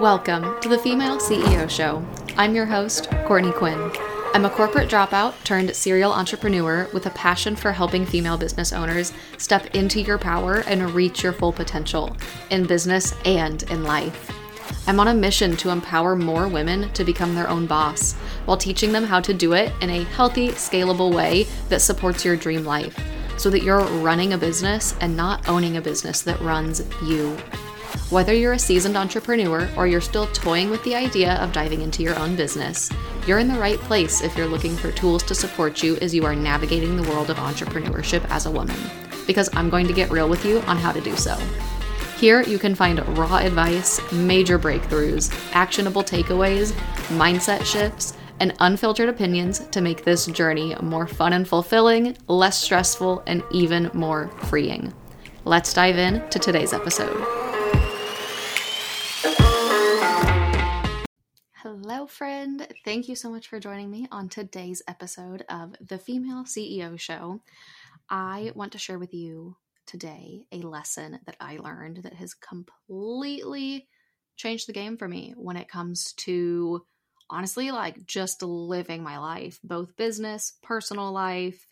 Welcome to the Female CEO Show. I'm your host, Courtney Quinn. I'm a corporate dropout turned serial entrepreneur with a passion for helping female business owners step into your power and reach your full potential in business and in life. I'm on a mission to empower more women to become their own boss while teaching them how to do it in a healthy, scalable way that supports your dream life so that you're running a business and not owning a business that runs you. Whether you're a seasoned entrepreneur or you're still toying with the idea of diving into your own business, you're in the right place if you're looking for tools to support you as you are navigating the world of entrepreneurship as a woman. Because I'm going to get real with you on how to do so. Here, you can find raw advice, major breakthroughs, actionable takeaways, mindset shifts, and unfiltered opinions to make this journey more fun and fulfilling, less stressful, and even more freeing. Let's dive in to today's episode. Hello, friend. Thank you so much for joining me on today's episode of the Female CEO Show. I want to share with you today a lesson that I learned that has completely changed the game for me when it comes to honestly like just living my life, both business, personal life,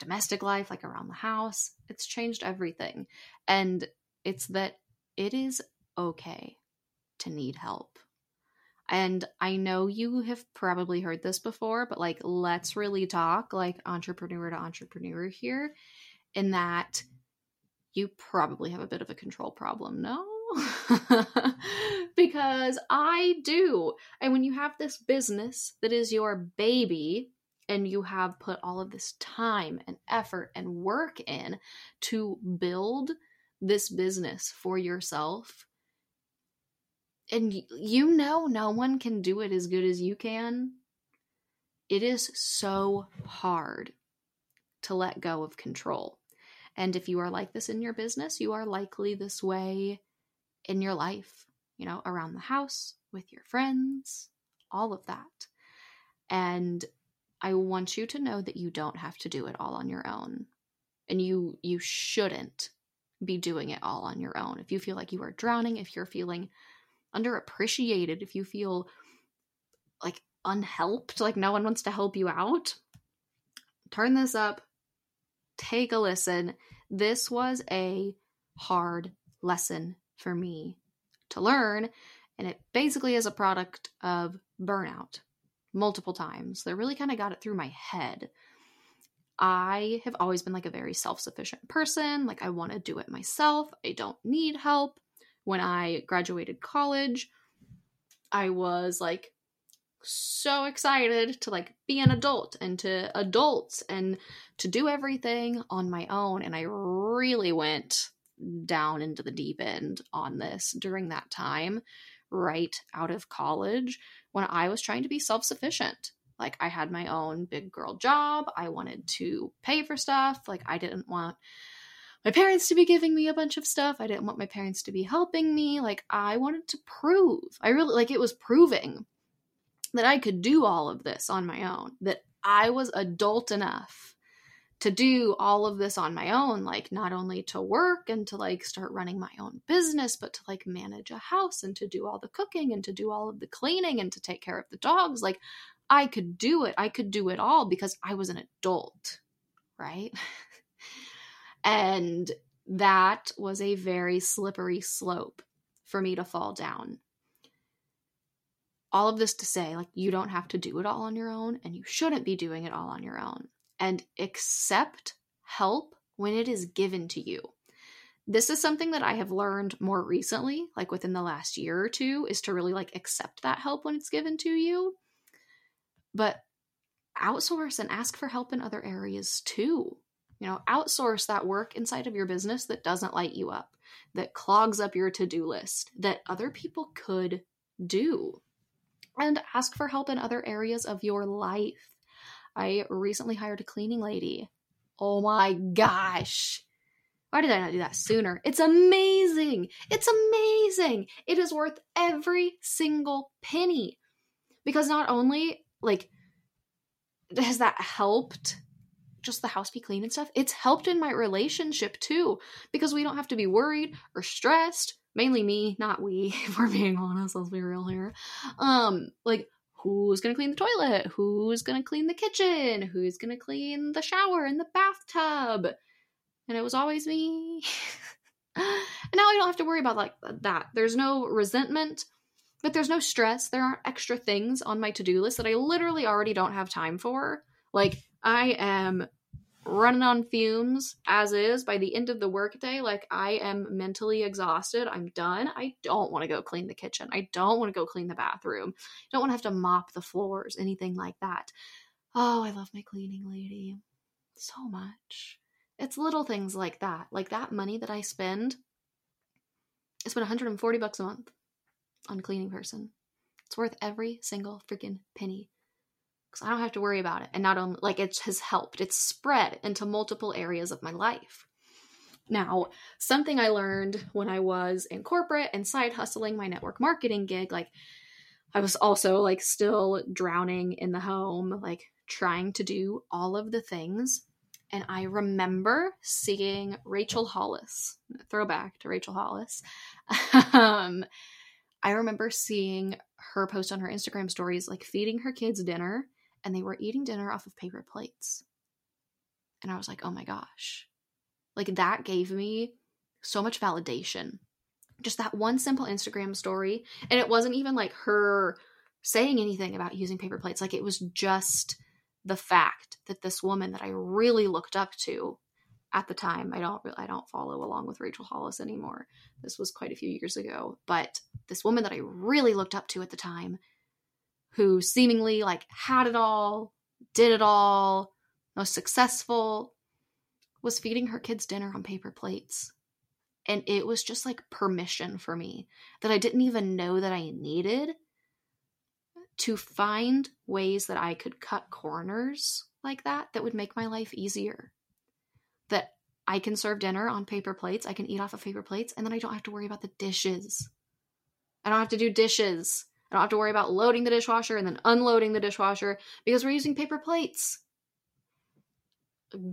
domestic life, like around the house. It's changed everything. And it's that it is okay to need help. And I know you have probably heard this before, but like, let's really talk like entrepreneur to entrepreneur here, in that you probably have a bit of a control problem. No? because I do. And when you have this business that is your baby, and you have put all of this time and effort and work in to build this business for yourself, and you know no one can do it as good as you can, it is so hard to let go of control. And if you are like this in your business, you are likely this way in your life, you know, around the house, with your friends, all of that. And I want you to know that you don't have to do it all on your own. And you you shouldn't be doing it all on your own. If you feel like you are drowning, if you're feeling underappreciated, if you feel like unhelped, like no one wants to help you out, turn this up, take a listen. This was a hard lesson for me to learn, and it basically is a product of burnout multiple times. That really kind of got it through my head. I have always been like a very self sufficient person. Like, I want to do it myself. I don't need help when I graduated college, I was like so excited to like be an adult and to adults and to do everything on my own and I really went down into the deep end on this during that time right out of college when I was trying to be self-sufficient. Like I had my own big girl job, I wanted to pay for stuff, like I didn't want my parents to be giving me a bunch of stuff. I didn't want my parents to be helping me. Like, I wanted to prove. I really, like, it was proving that I could do all of this on my own, that I was adult enough to do all of this on my own, like, not only to work and to, like, start running my own business, but to, like, manage a house and to do all the cooking and to do all of the cleaning and to take care of the dogs. Like, I could do it. I could do it all because I was an adult, right? And that was a very slippery slope for me to fall down. All of this to say, like, you don't have to do it all on your own, and you shouldn't be doing it all on your own. And accept help when it is given to you. This is something that I have learned more recently, like within the last year or two, is to really like accept that help when it's given to you. But outsource and ask for help in other areas too. You know, outsource that work inside of your business that doesn't light you up, that clogs up your to do list, that other people could do. And ask for help in other areas of your life. I recently hired a cleaning lady. Oh my gosh. Why did I not do that sooner? It's amazing. It's amazing. It is worth every single penny. Because not only like has that helped just the house be clean and stuff, it's helped in my relationship too because we don't have to be worried or stressed mainly me, not we, if we're being honest, let's be real here. Um, like who's gonna clean the toilet? Who's gonna clean the kitchen? Who's gonna clean the shower and the bathtub? And it was always me. and now I don't have to worry about like that. There's no resentment, but there's no stress. There aren't extra things on my to-do list that I literally already don't have time for. Like I am running on fumes as is by the end of the workday like i am mentally exhausted. I'm done. I don't want to go clean the kitchen. I don't want to go clean the bathroom. I don't want to have to mop the floors anything like that. Oh i love my cleaning lady so much. It's little things like that like that money that i spend i spend 140 bucks a month on cleaning person. It's worth every single freaking penny because I don't have to worry about it. And not only like it has helped, it's spread into multiple areas of my life. Now, something I learned when I was in corporate and side hustling my network marketing gig, like I was also like still drowning in the home, like trying to do all of the things. And I remember seeing Rachel Hollis, throwback to Rachel Hollis. um, I remember seeing her post on her Instagram stories, like feeding her kids dinner and they were eating dinner off of paper plates. And I was like, oh my gosh. Like that gave me so much validation. Just that one simple Instagram story. And it wasn't even like her saying anything about using paper plates. Like it was just the fact that this woman that I really looked up to at the time, I don't I don't follow along with Rachel Hollis anymore. This was quite a few years ago, but this woman that I really looked up to at the time who seemingly like had it all, did it all, most successful, was feeding her kids dinner on paper plates. And it was just like permission for me that I didn't even know that I needed to find ways that I could cut corners like that that would make my life easier. That I can serve dinner on paper plates, I can eat off of paper plates, and then I don't have to worry about the dishes. I don't have to do dishes. I don't have to worry about loading the dishwasher and then unloading the dishwasher because we're using paper plates.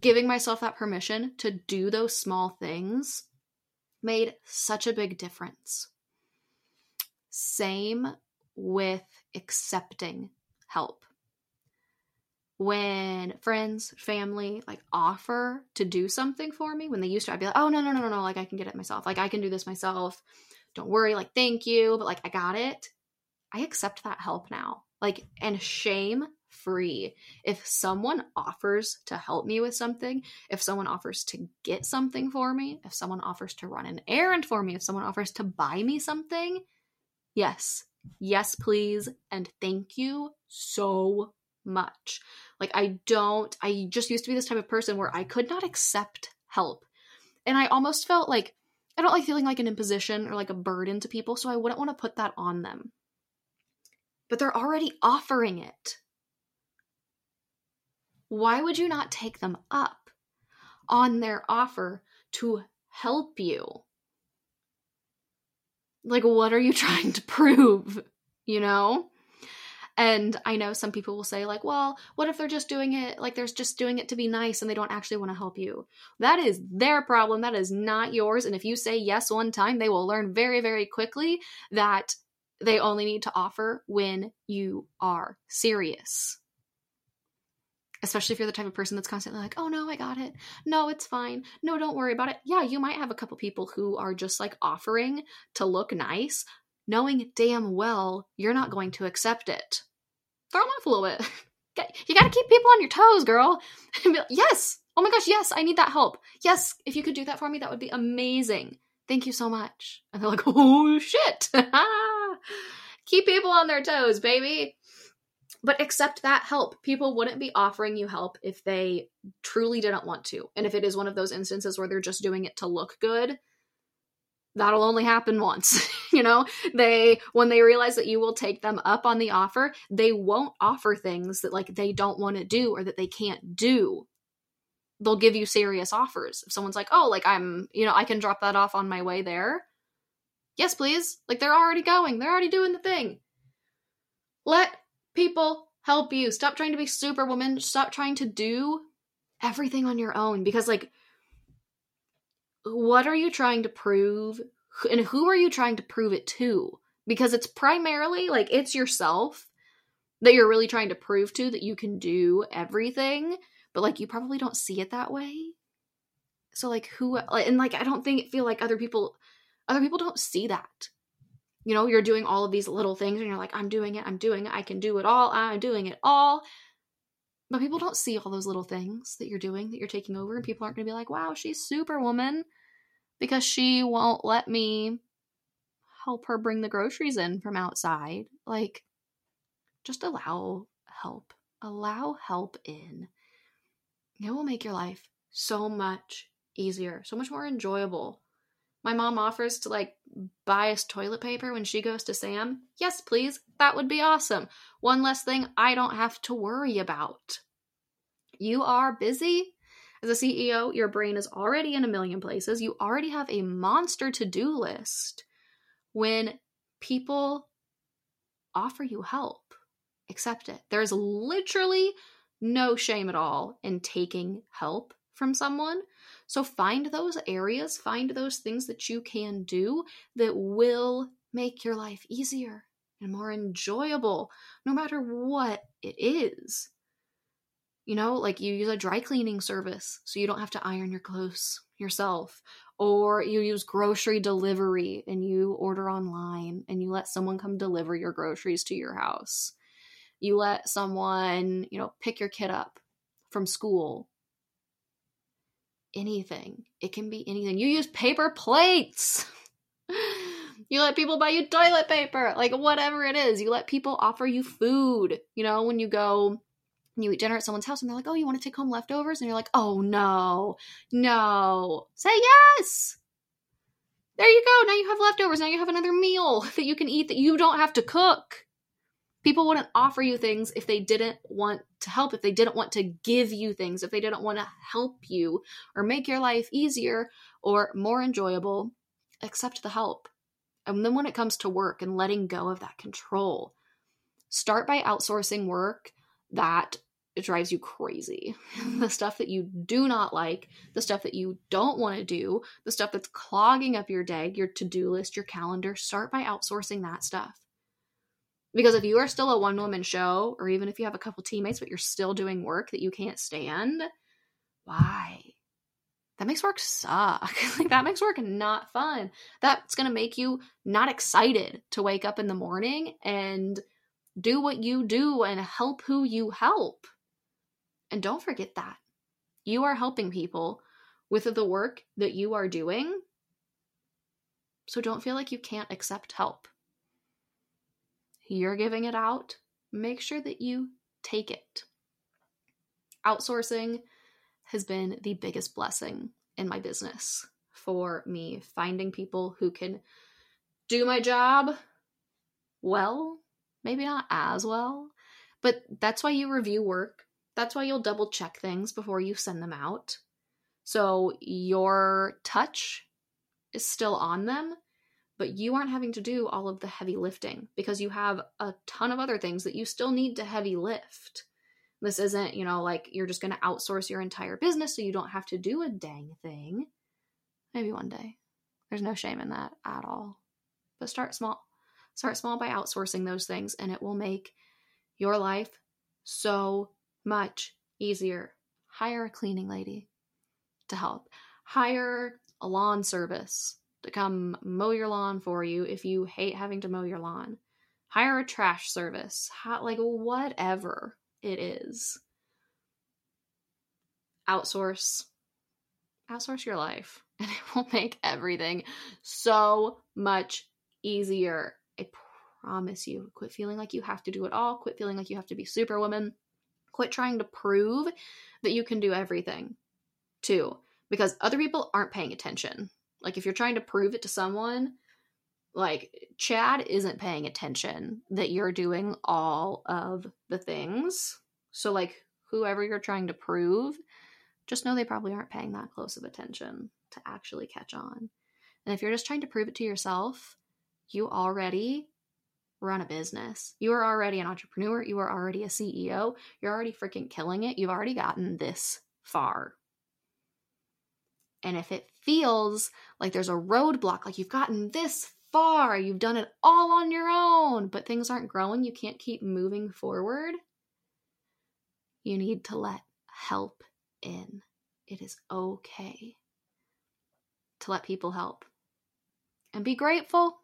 Giving myself that permission to do those small things made such a big difference. Same with accepting help. When friends, family, like offer to do something for me, when they used to, I'd be like, oh, no, no, no, no, no, like I can get it myself. Like I can do this myself. Don't worry, like thank you, but like I got it. I accept that help now. Like, and shame free. If someone offers to help me with something, if someone offers to get something for me, if someone offers to run an errand for me, if someone offers to buy me something, yes, yes, please, and thank you so much. Like, I don't, I just used to be this type of person where I could not accept help. And I almost felt like, I don't like feeling like an imposition or like a burden to people, so I wouldn't want to put that on them but they're already offering it. Why would you not take them up on their offer to help you? Like, what are you trying to prove? You know? And I know some people will say, like, well, what if they're just doing it, like, they're just doing it to be nice and they don't actually want to help you? That is their problem. That is not yours. And if you say yes one time, they will learn very, very quickly that they only need to offer when you are serious. Especially if you're the type of person that's constantly like, oh no, I got it. No, it's fine. No, don't worry about it. Yeah, you might have a couple people who are just like offering to look nice, knowing damn well you're not going to accept it. Throw them off a little bit. You got to keep people on your toes, girl. yes. Oh my gosh, yes, I need that help. Yes, if you could do that for me, that would be amazing. Thank you so much. And they're like, oh shit. Keep people on their toes, baby. But accept that help. People wouldn't be offering you help if they truly didn't want to. And if it is one of those instances where they're just doing it to look good, that'll only happen once. you know, they when they realize that you will take them up on the offer, they won't offer things that like they don't want to do or that they can't do. They'll give you serious offers. If someone's like, "Oh, like I'm, you know, I can drop that off on my way there." Yes, please. Like they're already going. They're already doing the thing. Let people help you. Stop trying to be superwoman. Stop trying to do everything on your own because like what are you trying to prove? and who are you trying to prove it to? Because it's primarily like it's yourself that you're really trying to prove to that you can do everything, but like you probably don't see it that way. So like who and like I don't think feel like other people other people don't see that. You know, you're doing all of these little things and you're like I'm doing it, I'm doing it, I can do it all, I'm doing it all. But people don't see all those little things that you're doing that you're taking over and people aren't going to be like, "Wow, she's superwoman." because she won't let me help her bring the groceries in from outside. Like, just allow help. Allow help in. It will make your life so much easier, so much more enjoyable. My mom offers to like buy us toilet paper when she goes to Sam. Yes, please. That would be awesome. One less thing I don't have to worry about. You are busy. As a CEO, your brain is already in a million places. You already have a monster to do list. When people offer you help, accept it. There's literally no shame at all in taking help from someone. So find those areas, find those things that you can do that will make your life easier and more enjoyable, no matter what it is. You know, like you use a dry cleaning service so you don't have to iron your clothes yourself. Or you use grocery delivery and you order online and you let someone come deliver your groceries to your house. You let someone, you know, pick your kid up from school. Anything. It can be anything. You use paper plates. you let people buy you toilet paper, like whatever it is. You let people offer you food. You know, when you go you eat dinner at someone's house and they're like, oh, you want to take home leftovers? And you're like, oh, no, no. Say yes. There you go. Now you have leftovers. Now you have another meal that you can eat that you don't have to cook. People wouldn't offer you things if they didn't want to help, if they didn't want to give you things, if they didn't want to help you or make your life easier or more enjoyable. Accept the help. And then when it comes to work and letting go of that control, start by outsourcing work that drives you crazy. the stuff that you do not like, the stuff that you don't want to do, the stuff that's clogging up your day, your to do list, your calendar, start by outsourcing that stuff. Because if you are still a one woman show, or even if you have a couple teammates, but you're still doing work that you can't stand, why? That makes work suck. like that makes work not fun. That's to make you not excited to wake up in the morning and do what you do and help who you help. And don't forget that. You are helping people with the work that you are doing. So don't feel like you can't accept help. You're giving it out. Make sure that you take it. Outsourcing has been the biggest blessing in my business for me, finding people who can do my job well maybe not as well, but that's why you review work. That's why you'll double check things before you send them out. So your touch is still on them, but you aren't having to do all of the heavy lifting because you have a ton of other things that you still need to heavy lift. This isn't, you know, like you're just going to outsource your entire business so you don't have to do a dang thing. Maybe one day. There's no shame in that at all. But start small. Start small by outsourcing those things, and it will make your life so much easier. Hire a cleaning lady to help, hire a lawn service to come mow your lawn for you if you hate having to mow your lawn. Hire a trash service, like whatever it is. Outsource. Outsource your life, and it will make everything so much easier. I promise you. Quit feeling like you have to do it all. Quit feeling like you have to be superwoman. Quit trying to prove that you can do everything, too, because other people aren't paying attention. Like, if you're trying to prove it to someone, like, Chad isn't paying attention that you're doing all of the things. So, like, whoever you're trying to prove, just know they probably aren't paying that close of attention to actually catch on. And if you're just trying to prove it to yourself, you already run a business. You are already an entrepreneur. You are already a CEO. You're already freaking killing it. You've already gotten this far. And if it feels like there's a roadblock, like you've gotten this far, you've done it all on your own, but things aren't growing, you can't keep moving forward, you need to let help in. It is okay to let people help and be grateful.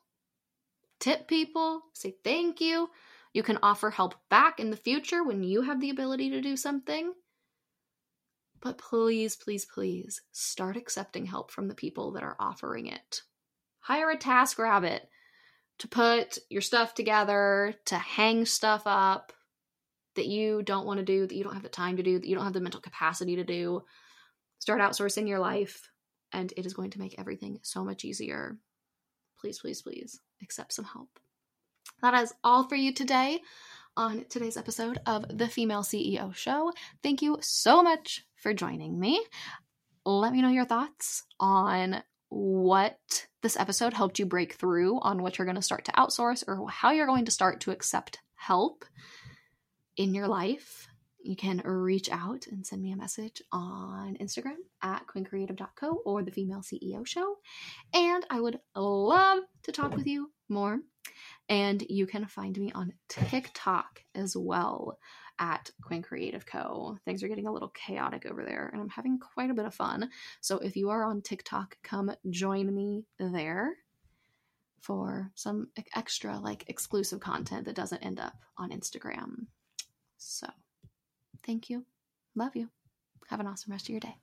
Tip people, say thank you. You can offer help back in the future when you have the ability to do something. But please, please, please start accepting help from the people that are offering it. Hire a TaskRabbit to put your stuff together, to hang stuff up that you don't want to do, that you don't have the time to do, that you don't have the mental capacity to do. Start outsourcing your life, and it is going to make everything so much easier. Please, please, please accept some help. That is all for you today on today's episode of the Female CEO Show. Thank you so much for joining me. Let me know your thoughts on what this episode helped you break through on what you're going to start to outsource or how you're going to start to accept help in your life. You can reach out and send me a message on Instagram at quinncreative.co or the Female CEO Show. And I would love to talk with you more. And you can find me on TikTok as well at Quinn Creative Co. Things are getting a little chaotic over there, and I'm having quite a bit of fun. So if you are on TikTok, come join me there for some extra, like exclusive content that doesn't end up on Instagram. So thank you. Love you. Have an awesome rest of your day.